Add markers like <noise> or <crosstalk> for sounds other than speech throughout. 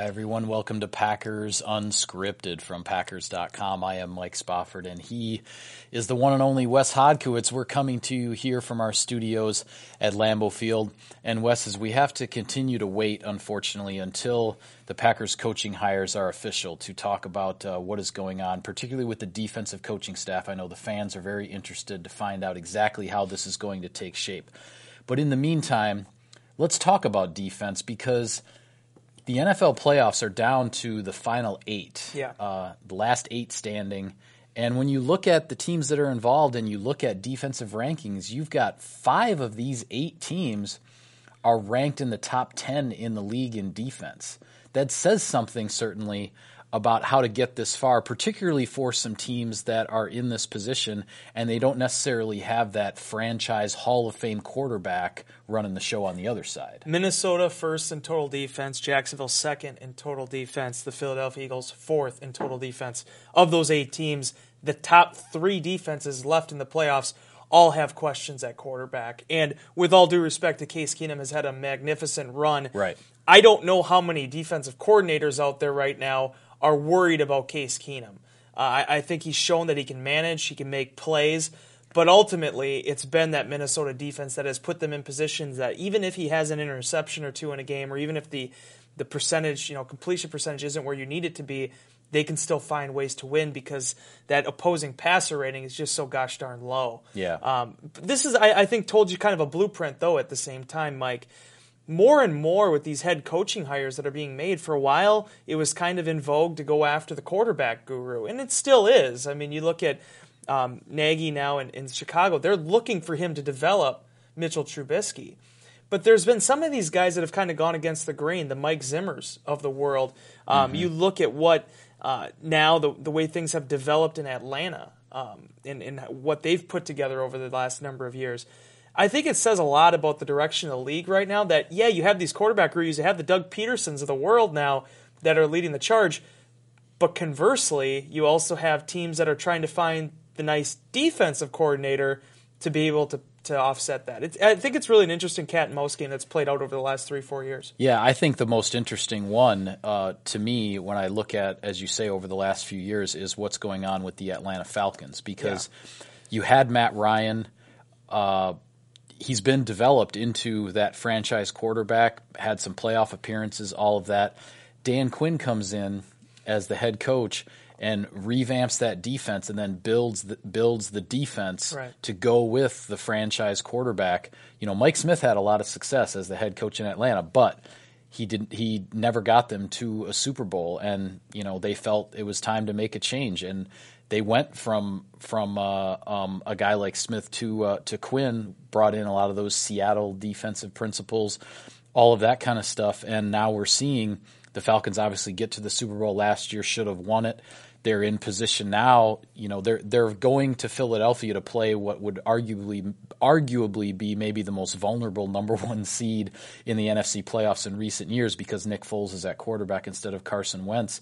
Hi, everyone. Welcome to Packers Unscripted from Packers.com. I am Mike Spofford, and he is the one and only Wes Hodkiewicz. We're coming to you here from our studios at Lambeau Field. And, Wes, as we have to continue to wait, unfortunately, until the Packers coaching hires are official to talk about uh, what is going on, particularly with the defensive coaching staff. I know the fans are very interested to find out exactly how this is going to take shape. But in the meantime, let's talk about defense because – the NFL playoffs are down to the final eight. Yeah. Uh, the last eight standing. And when you look at the teams that are involved and you look at defensive rankings, you've got five of these eight teams are ranked in the top 10 in the league in defense. That says something, certainly, about how to get this far, particularly for some teams that are in this position and they don't necessarily have that franchise Hall of Fame quarterback running the show on the other side. Minnesota first in total defense, Jacksonville second in total defense, the Philadelphia Eagles fourth in total defense. Of those eight teams, the top three defenses left in the playoffs all have questions at quarterback. And with all due respect to Case Keenum has had a magnificent run. Right. I don't know how many defensive coordinators out there right now are worried about Case Keenum. Uh, I, I think he's shown that he can manage, he can make plays, but ultimately it's been that Minnesota defense that has put them in positions that even if he has an interception or two in a game, or even if the the percentage, you know, completion percentage isn't where you need it to be, they can still find ways to win because that opposing passer rating is just so gosh darn low. Yeah. Um, this is, I, I think, told you kind of a blueprint though. At the same time, Mike, more and more with these head coaching hires that are being made. For a while, it was kind of in vogue to go after the quarterback guru, and it still is. I mean, you look at um, Nagy now in, in Chicago, they're looking for him to develop Mitchell Trubisky. But there's been some of these guys that have kind of gone against the grain, the Mike Zimmers of the world. Um, mm-hmm. You look at what uh, now the, the way things have developed in Atlanta um, and, and what they've put together over the last number of years. I think it says a lot about the direction of the league right now that, yeah, you have these quarterback reviews, you have the Doug Pedersons of the world now that are leading the charge. But conversely, you also have teams that are trying to find the nice defensive coordinator to be able to to offset that. It's, I think it's really an interesting cat and mouse game that's played out over the last three, four years. Yeah, I think the most interesting one uh, to me when I look at, as you say, over the last few years is what's going on with the Atlanta Falcons because yeah. you had Matt Ryan. Uh, he's been developed into that franchise quarterback, had some playoff appearances, all of that. Dan Quinn comes in as the head coach and revamps that defense and then builds the, builds the defense right. to go with the franchise quarterback. You know, Mike Smith had a lot of success as the head coach in Atlanta, but he didn't he never got them to a Super Bowl and you know they felt it was time to make a change and they went from from uh, um, a guy like Smith to uh, to Quinn, brought in a lot of those Seattle defensive principles, all of that kind of stuff, and now we're seeing the Falcons obviously get to the Super Bowl last year, should have won it. They're in position now. You know, they're they're going to Philadelphia to play what would arguably arguably be maybe the most vulnerable <laughs> number one seed in the NFC playoffs in recent years because Nick Foles is at quarterback instead of Carson Wentz.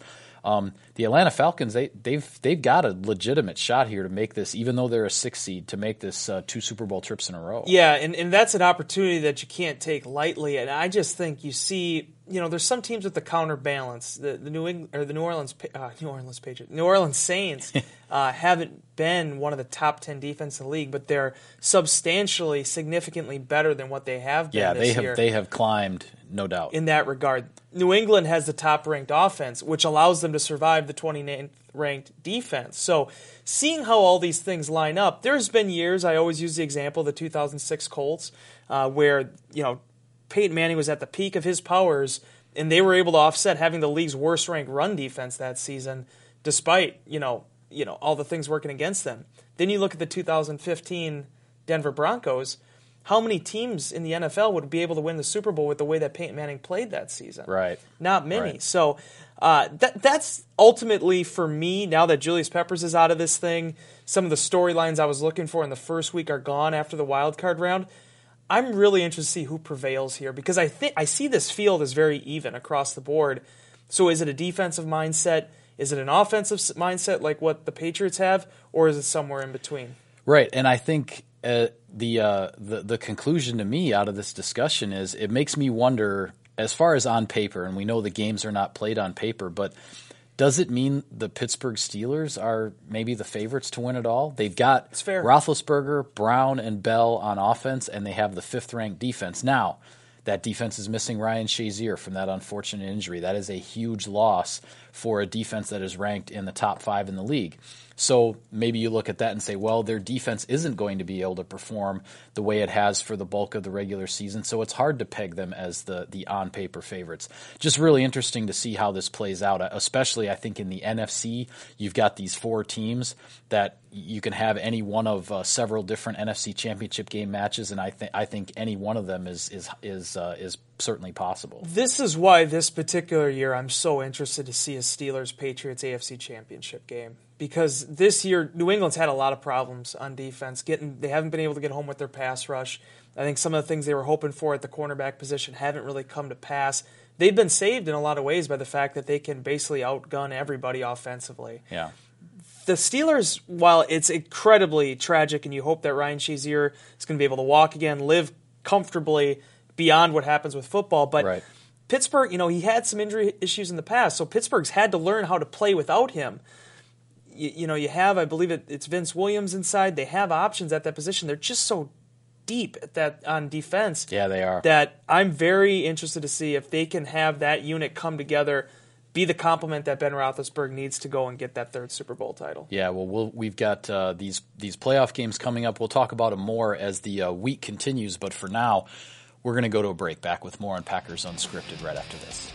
Um, the Atlanta Falcons, they, they've they've got a legitimate shot here to make this, even though they're a six seed, to make this uh, two Super Bowl trips in a row. Yeah, and, and that's an opportunity that you can't take lightly. And I just think you see, you know, there's some teams with the counterbalance. The the New England or the New Orleans uh, New Orleans Patriots, New Orleans Saints <laughs> uh, haven't been one of the top ten defense in the league, but they're substantially, significantly better than what they have been. Yeah, they have year. they have climbed, no doubt. In that regard, New England has the top ranked offense, which allows them to survive the 29th ranked defense. So, seeing how all these things line up, there's been years. I always use the example of the 2006 Colts, uh, where you know Peyton Manning was at the peak of his powers, and they were able to offset having the league's worst ranked run defense that season, despite you know you know all the things working against them. Then you look at the 2015 Denver Broncos. How many teams in the NFL would be able to win the Super Bowl with the way that Peyton Manning played that season? Right. Not many. Right. So uh, that that's ultimately for me now that Julius Peppers is out of this thing. Some of the storylines I was looking for in the first week are gone after the wild card round. I'm really interested to see who prevails here because I think I see this field as very even across the board. So is it a defensive mindset? Is it an offensive mindset like what the Patriots have, or is it somewhere in between? Right, and I think uh, the, uh, the the conclusion to me out of this discussion is it makes me wonder as far as on paper, and we know the games are not played on paper, but does it mean the Pittsburgh Steelers are maybe the favorites to win it all? They've got It's fair. Roethlisberger, Brown, and Bell on offense, and they have the fifth ranked defense. Now, that defense is missing Ryan Shazier from that unfortunate injury. That is a huge loss for a defense that is ranked in the top five in the league. So maybe you look at that and say, well, their defense isn't going to be able to perform the way it has for the bulk of the regular season. So it's hard to peg them as the the on paper favorites. Just really interesting to see how this plays out. Especially, I think in the NFC, you've got these four teams that you can have any one of uh, several different NFC Championship game matches, and I think I think any one of them is is is uh, is certainly possible. This is why this particular year I'm so interested to see a Steelers Patriots AFC Championship game because this year New England's had a lot of problems on defense. Getting they haven't been able to get home with their pass rush. I think some of the things they were hoping for at the cornerback position haven't really come to pass. They've been saved in a lot of ways by the fact that they can basically outgun everybody offensively. Yeah. The Steelers, while it's incredibly tragic, and you hope that Ryan Shazier is going to be able to walk again, live comfortably beyond what happens with football, but Right. Pittsburgh, you know, he had some injury issues in the past, so Pittsburgh's had to learn how to play without him. You, you know, you have, I believe it, it's Vince Williams inside. They have options at that position. They're just so deep at that on defense Yeah, they are. that I'm very interested to see if they can have that unit come together, be the complement that Ben Roethlisberger needs to go and get that third Super Bowl title. Yeah, well, we'll we've got uh, these these playoff games coming up. We'll talk about them more as the uh, week continues. But for now, we're going to go to a break. Back with more on Packers Unscripted right after this.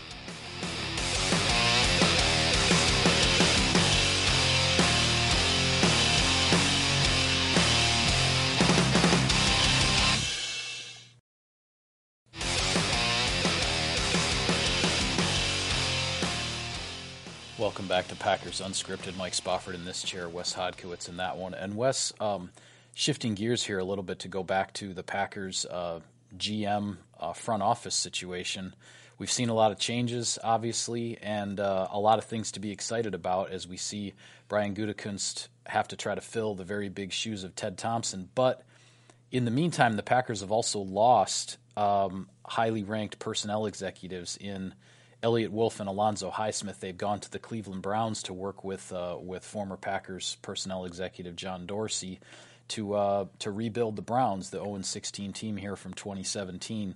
Welcome back to Packers Unscripted. Mike Spofford in this chair, Wes Hodkiewicz in that one. And Wes, um, shifting gears here a little bit to go back to the Packers uh, GM uh, front office situation. We've seen a lot of changes, obviously, and uh, a lot of things to be excited about as we see Brian Gutekunst have to try to fill the very big shoes of Ted Thompson. But in the meantime, the Packers have also lost um, highly ranked personnel executives in Eliot Wolf and Alonzo Highsmith. They've gone to the Cleveland Browns to work with uh, with former Packers personnel executive John Dorsey to uh, to rebuild the Browns, the 0 16 team here from 2017.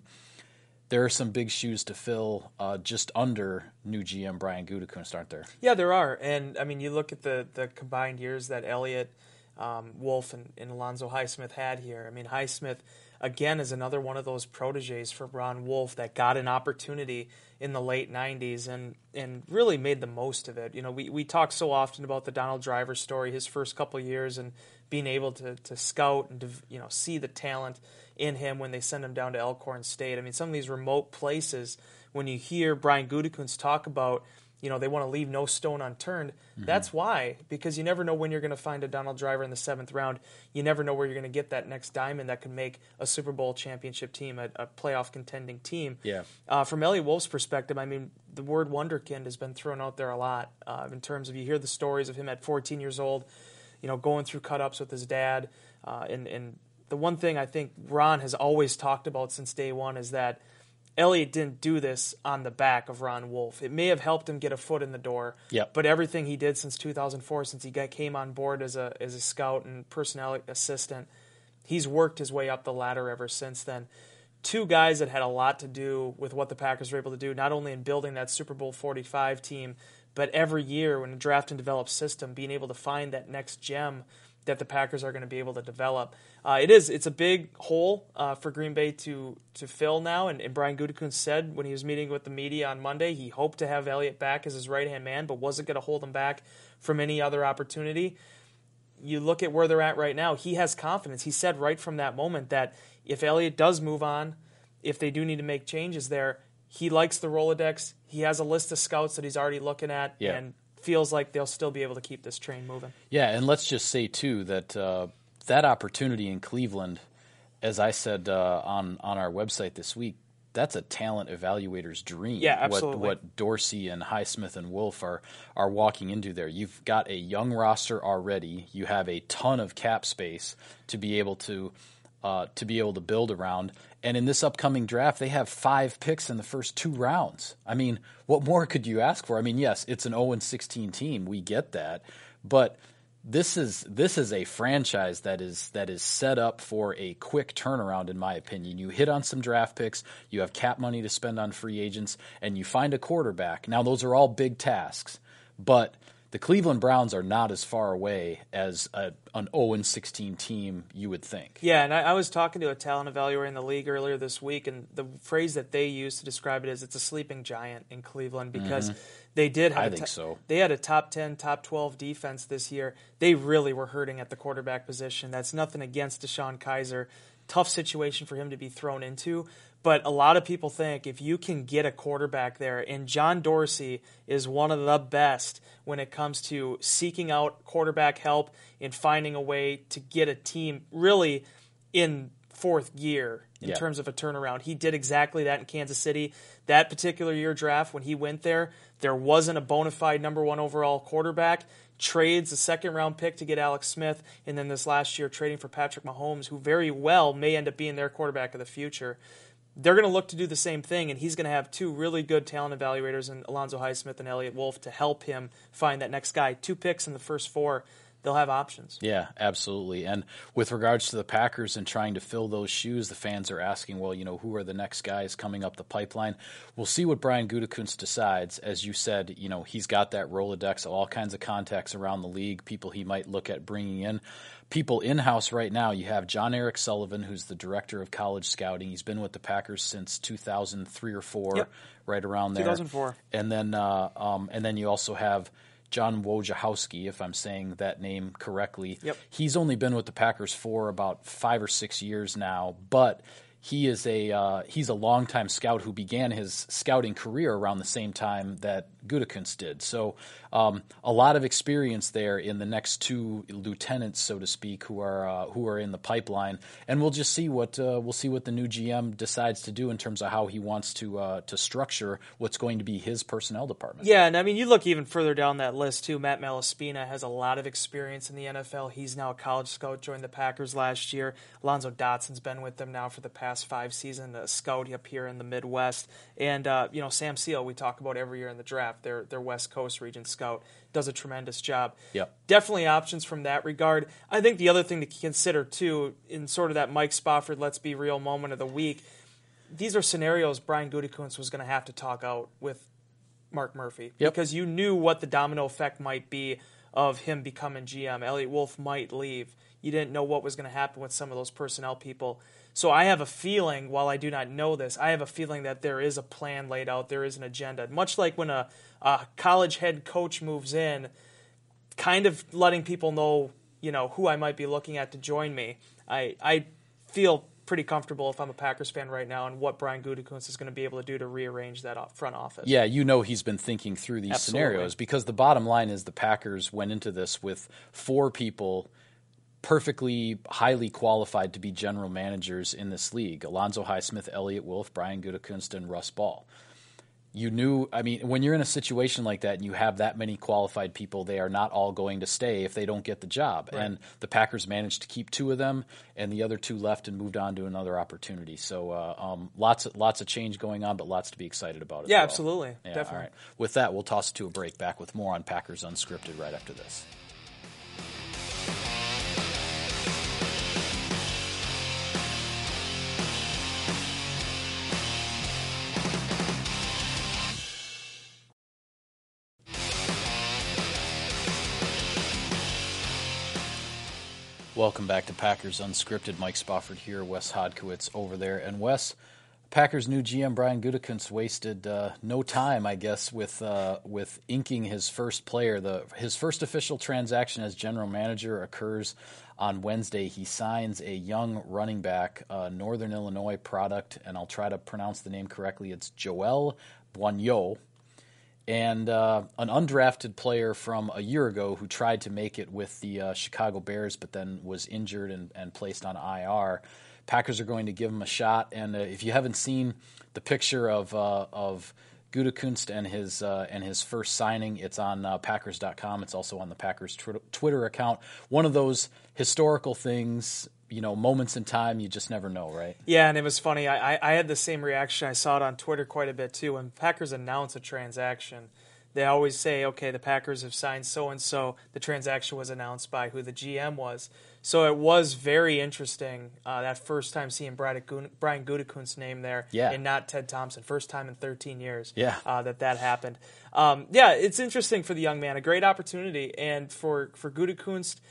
There are some big shoes to fill uh, just under new GM Brian Gutekunst, aren't there? Yeah, there are, and I mean, you look at the the combined years that Eliot, um, Wolf, and, and Alonzo Highsmith had here. I mean, Highsmith again is another one of those proteges for Ron Wolf that got an opportunity in the late '90s and and really made the most of it. You know, we we talk so often about the Donald Driver story, his first couple years, and being able to to scout and to, you know see the talent in him when they send him down to Alcorn State. I mean, some of these remote places, when you hear Brian Gutekunst talk about, you know, they want to leave no stone unturned, that's why. Because you never know when you're going to find a Donald Driver in the seventh round. You never know where you're going to get that next diamond that can make a Super Bowl championship team, a, a playoff contending team. Yeah. Uh, from Eliot Wolf's perspective, I mean, the word wonderkind has been thrown out there a lot uh, in terms of you hear the stories of him at 14 years old, you know, going through cut ups with his dad. Uh, and, and the one thing I think Ron has always talked about since day one is that Eliot didn't do this on the back of Ron Wolf. It may have helped him get a foot in the door, Yep. but everything he did since 2004, since he got, came on board as a as a scout and personnel assistant, he's worked his way up the ladder ever since then. Two guys that had a lot to do with what the Packers were able to do, not only in building that Super Bowl 45 team, but every year when a draft and develop system, being able to find that next gem that the Packers are going to be able to develop. Uh, it is it's a big hole uh, for Green Bay to to fill now. And, and Brian Gutekunst said when he was meeting with the media on Monday, he hoped to have Eliot back as his right hand man, but wasn't going to hold him back from any other opportunity. You look at where they're at right now. He has confidence. He said right from that moment that if Eliot does move on, if they do need to make changes there, he likes the Rolodex. He has a list of scouts that he's already looking at, Yeah. and feels like they'll still be able to keep this train moving. Yeah, and let's just say too that uh, that opportunity in Cleveland, as I said uh, on on our website this week, that's a talent evaluator's dream. Yeah, absolutely. What, what Dorsey and Highsmith and Wolf are are walking into there. You've got a young roster already. You have a ton of cap space to be able to uh, to be able to build around. And in this upcoming draft, they have five picks in the first two rounds. I mean, what more could you ask for? I mean, yes, it's an 0 16 team. We get that. But this is this is a franchise that is that is set up for a quick turnaround in my opinion. You hit on some draft picks, you have cap money to spend on free agents and you find a quarterback. Now those are all big tasks, but the Cleveland Browns are not as far away as a, an 0 16 team you would think. Yeah, and I, I, was talking to a talent evaluator in the league earlier this week, and the phrase that they use to describe it is it's a sleeping giant in Cleveland because mm-hmm. they did have I a think so. They had a top 10, top 12 defense this year. They really were hurting at the quarterback position. That's nothing against DeShone Kizer. Tough situation for him to be thrown into. But a lot of people think if you can get a quarterback there, and John Dorsey is one of the best when it comes to seeking out quarterback help and finding a way to get a team really in fourth gear in yeah. terms of a turnaround. He did exactly that in Kansas City. That particular year draft, when he went there, there wasn't a bona fide number one overall quarterback. Trades a second round pick to get Alex Smith, and then this last year trading for Patrick Mahomes, who very well may end up being their quarterback of the future they're going to look to do the same thing, and he's going to have two really good talent evaluators in Alonzo Highsmith and Eliot Wolf to help him find that next guy. Two picks in the first four. They'll have options. Yeah, absolutely. And with regards to the Packers and trying to fill those shoes, the fans are asking, well, you know, who are the next guys coming up the pipeline? We'll see what Brian Gutekunst decides. As you said, you know, he's got that Rolodex of all kinds of contacts around the league, people he might look at bringing in people in house right now. You have Jon-Eric Sullivan, who's the director of college scouting. He's been with the Packers since 2003 or four, yep. right around there. 2004. And then, uh, um, and then you also have John Wojciechowski, if I'm saying that name correctly. Yep. He's only been with the Packers for about five or six years now, but he is a uh, he's a longtime scout who began his scouting career around the same time that Gutekunst did. So um, a lot of experience there in the next two lieutenants, so to speak, who are uh, who are in the pipeline, and we'll just see what uh, we'll see what the new GM decides to do in terms of how he wants to uh, to structure what's going to be his personnel department. Yeah, and I mean you look even further down that list too. Matt Malaspina has a lot of experience in the NFL. He's now a college scout, joined the Packers last year. Alonzo Dotson's been with them now for the past five seasons, a scout up here in the Midwest, and uh, you know Sam Seale we talk about every year in the draft. Their their West Coast region scout does a tremendous job. Yep. Definitely options from that regard. I think the other thing to consider too, in sort of that Mike Spofford let's be real moment of the week, these are scenarios Brian Gutekunst was going to have to talk out with Mark Murphy yep. because you knew what the domino effect might be of him becoming GM. Eliot Wolf might leave. You didn't know what was going to happen with some of those personnel people. So I have a feeling, while I do not know this, I have a feeling that there is a plan laid out, there is an agenda. Much like when a, a college head coach moves in, kind of letting people know, you know, who I might be looking at to join me. I I feel pretty comfortable if I'm a Packers fan right now and what Brian Gutekunst is going to be able to do to rearrange that front office. Yeah, you know he's been thinking through these Absolutely. scenarios because the bottom line is the Packers went into this with four people perfectly highly qualified to be general managers in this league Alonzo Highsmith, Eliot Wolf, Brian Gutekunst, and Russ Ball. You knew, I mean, when you're in a situation like that and you have that many qualified people, they are not all going to stay if they don't get the job. Right. And the Packers managed to keep two of them, and the other two left and moved on to another opportunity. So uh, um, lots, of, lots of change going on, but lots to be excited about. yeah, well. absolutely, yeah, definitely. All right. With that, we'll toss it to a break. Back with more on Packers Unscripted right after this. Welcome back to Packers Unscripted. Mike Spofford here, Wes Hodkiewicz over there. And Wes, Packers' new GM Brian Gutekunst wasted uh, no time, I guess, with uh, with inking his first player. The his first official transaction as general manager occurs on Wednesday. He signs a young running back, uh, Northern Illinois product, and I'll try to pronounce the name correctly. It's Joel Bouagnon and uh, an undrafted player from a year ago who tried to make it with the uh, Chicago Bears, but then was injured and, and, placed on IR. Packers are going to give him a shot, and uh, if you haven't seen the picture of uh, of Gutekunst and his uh, and his first signing, it's on uh, Packers.com. It's also on the Packers tw- Twitter account. One of those historical things you know, moments in time, you just never know, right? Yeah, and it was funny. I, I, I had the same reaction. I saw it on Twitter quite a bit too. When Packers announce a transaction, they always say, okay, the Packers have signed so and so. The transaction was announced by who the GM was. So it was very interesting uh, that first time seeing Brian Gutekunst's name there, yeah. and not Ted Thompson. First time in 13 years, yeah. uh, that that happened. Um, yeah, it's interesting for the young man, a great opportunity, and for for Gutekunst –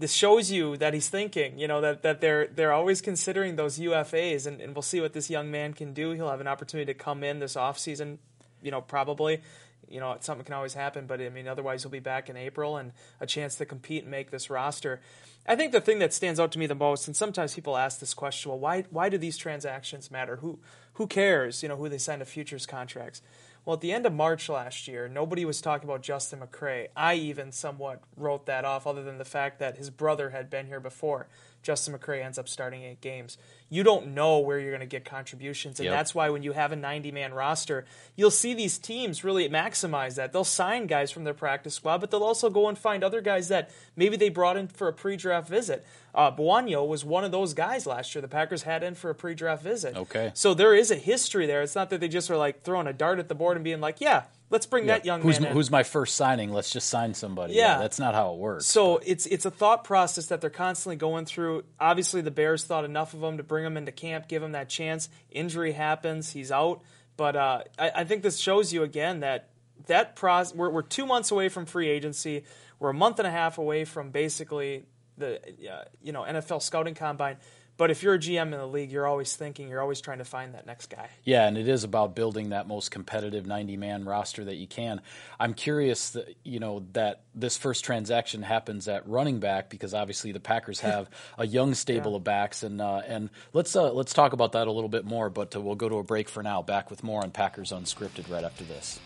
this shows you that he's thinking, you know, that, that they're they're always considering those UFAs and, and we'll see what this young man can do. He'll have an opportunity to come in this offseason, you know, probably. You know, something can always happen, but I mean otherwise he'll be back in April and a chance to compete and make this roster. I think the thing that stands out to me the most, and sometimes people ask this question, well, why why do these transactions matter? Who who cares, you know, who they sign to futures contracts? Well, at the end of March last year, nobody was talking about Justin McCray. I even somewhat wrote that off, other than the fact that his brother had been here before. Justin McCray ends up starting eight games. You don't know where you're going to get contributions, and Yep. that's why when you have a 90 man roster, you'll see these teams really maximize that. They'll sign guys from their practice squad, but they'll also go and find other guys that maybe they brought in for a pre draft visit. Uh, Bouagnon was one of those guys last year. The Packers had in for a pre draft visit. Okay. So there is a history there. It's not that they just are like throwing a dart at the board and being like, yeah, let's bring that young who's man in. who's my first signing? Let's just sign somebody. Yeah. that's not how it works. So it's it's a thought process that they're constantly going through. Obviously, the Bears thought enough of him to bring him into camp, give him that chance. Injury happens, he's out. But uh, I, I think this shows you again that that process. We're, we're two months away from free agency. We're a month and a half away from basically the uh, you know NFL scouting combine. But if you're a GM in the league, you're always thinking, you're always trying to find that next guy. Yeah, and it is about building that most competitive 90 man roster that you can. I'm curious that you know that this first transaction happens at running back because obviously the Packers <laughs> have a young stable Yeah. of backs and uh, and let's uh, let's talk about that a little bit more. But uh, we'll go to a break for now. Back with more on Packers Unscripted right after this.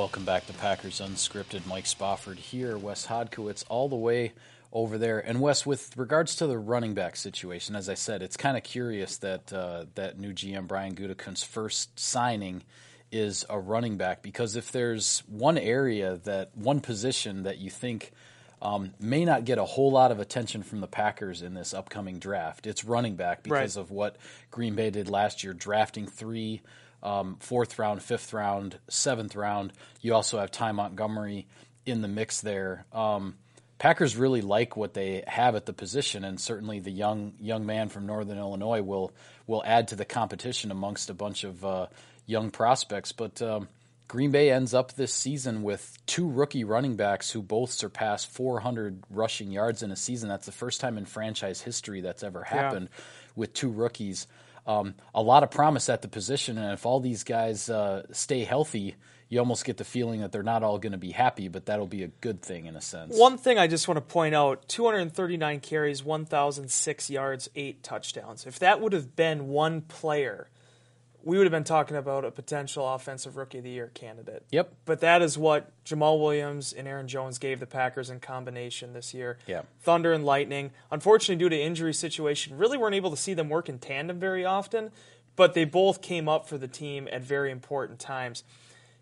Welcome back to Packers Unscripted. Mike Spofford here, Wes Hodkiewicz all the way over there. And Wes, with regards to the running back situation, as I said, it's kind of curious that uh, that new GM Brian Gutekunst's first signing is a running back because if there's one area that one position that you think um, may not get a whole lot of attention from the Packers in this upcoming draft, it's running back because Right. of what Green Bay did last year, drafting three um, fourth round, fifth round, seventh round. You also have Ty Montgomery in the mix there. Um, Packers really like what they have at the position, and certainly the young young man from Northern Illinois will will add to the competition amongst a bunch of uh, young prospects. But um, Green Bay ends up this season with two rookie running backs who both surpass 400 rushing yards in a season. That's the first time in franchise history that's ever happened with two rookies. Um, a lot of promise at the position, and if all these guys uh, stay healthy, you almost get the feeling that they're not all going to be happy, but that'll be a good thing in a sense. One thing I just want to point out 239 carries, 1,006 yards, eight touchdowns. If that would have been one player, we would have been talking about a potential offensive rookie of the year candidate. Yep. But that is what Jamaal Williams and Aaron Jones gave the Packers in combination this year. Yeah. Thunder and Lightning. Unfortunately, due to injury situation, really weren't able to see them work in tandem very often, but they both came up for the team at very important times.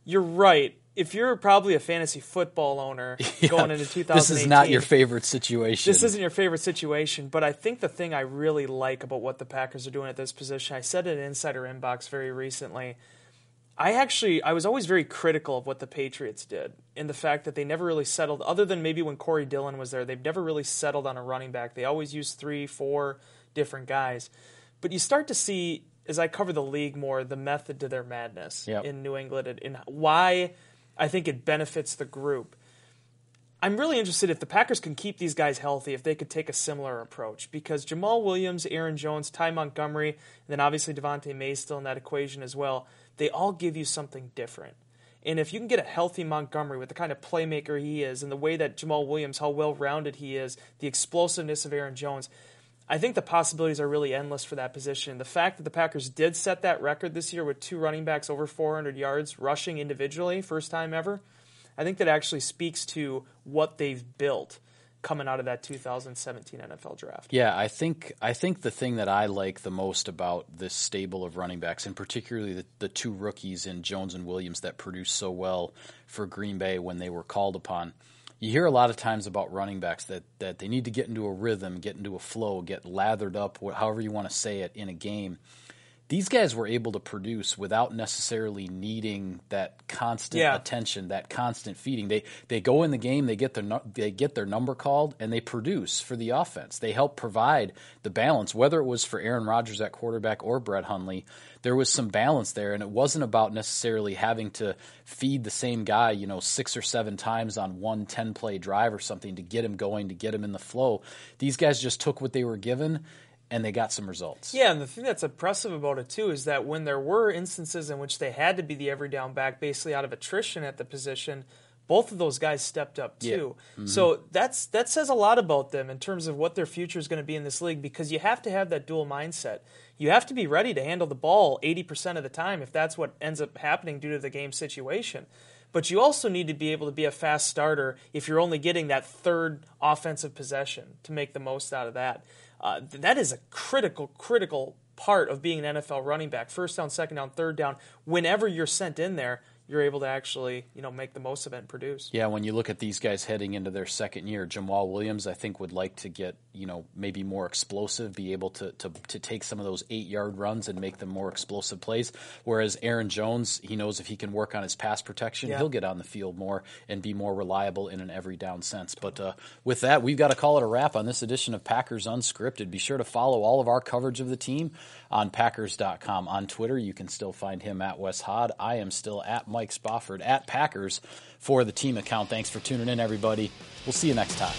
You're right. If you're probably a fantasy football owner <laughs> going into 2018, this is not your favorite situation. this isn't your favorite situation, but I think the thing I really like about what the Packers are doing at this position, I said in Insider Inbox very recently. I actually, I was always very critical of what the Patriots did in the fact that they never really settled, other than maybe when Corey Dillon was there, they've never really settled on a running back. They always use three, four different guys. But you start to see, as I cover the league more, the method to their madness Yep. in New England and, and why I think it benefits the group. I'm really interested if the Packers can keep these guys healthy, if they could take a similar approach. Because Jamaal Williams, Aaron Jones, Ty Montgomery, and then obviously Devante May still in that equation as well, they all give you something different. And if you can get a healthy Montgomery with the kind of playmaker he is and the way that Jamaal Williams, how well rounded he is, the explosiveness of Aaron Jones, I think the possibilities are really endless for that position. The fact that the Packers did set that record this year with two running backs over 400 yards rushing individually, first time ever, I think that actually speaks to what they've built coming out of that 2017 NFL draft. Yeah, I think I think the thing that I like the most about this stable of running backs, and particularly the, the two rookies in Jones and Williams that produced so well for Green Bay when they were called upon. You hear a lot of times about running backs that, that they need to get into a rhythm, get into a flow, get lathered up, however you want to say it, in a game these guys were able to produce without necessarily needing that constant yeah. attention, that constant feeding. They they go in the game, they get their they get their number called, and they produce for the offense. They help provide the balance, whether it was for Aaron Rodgers at quarterback or Brett Hundley. There was some balance there, and it wasn't about necessarily having to feed the same guy, you know, six or seven times on one 10 play drive or something to get him going, to get him in the flow. These guys just took what they were given and they got some results. Yeah, and the thing that's impressive about it too is that when there were instances in which they had to be the every down back basically out of attrition at the position, both of those guys stepped up too. Yeah. Mm-hmm. So that's that says a lot about them in terms of what their future is going to be in this league because you have to have that dual mindset. You have to be ready to handle the ball 80% of the time if that's what ends up happening due to the game situation. But you also need to be able to be a fast starter if you're only getting that third offensive possession to make the most out of that. Uh, that is a critical, critical part of being an NFL running back. First down, second down, third down. Whenever you're sent in there, you're able to actually you know make the most of it and produce. Yeah, when you look at these guys heading into their second year, Jamaal Williams I think would like to get you know maybe more explosive, be able to to, to take some of those eight yard runs and make them more explosive plays. Whereas Aaron Jones, he knows if he can work on his pass protection, yeah. he'll get on the field more and be more reliable in an every down sense. But uh, with that, we've got to call it a wrap on this edition of Packers Unscripted. Be sure to follow all of our coverage of the team on Packers.com. On Twitter, you can still find him at Wes Hod. I am still at Mike Spofford at Packers for the team account. Thanks for tuning in, everybody. We'll see you next time.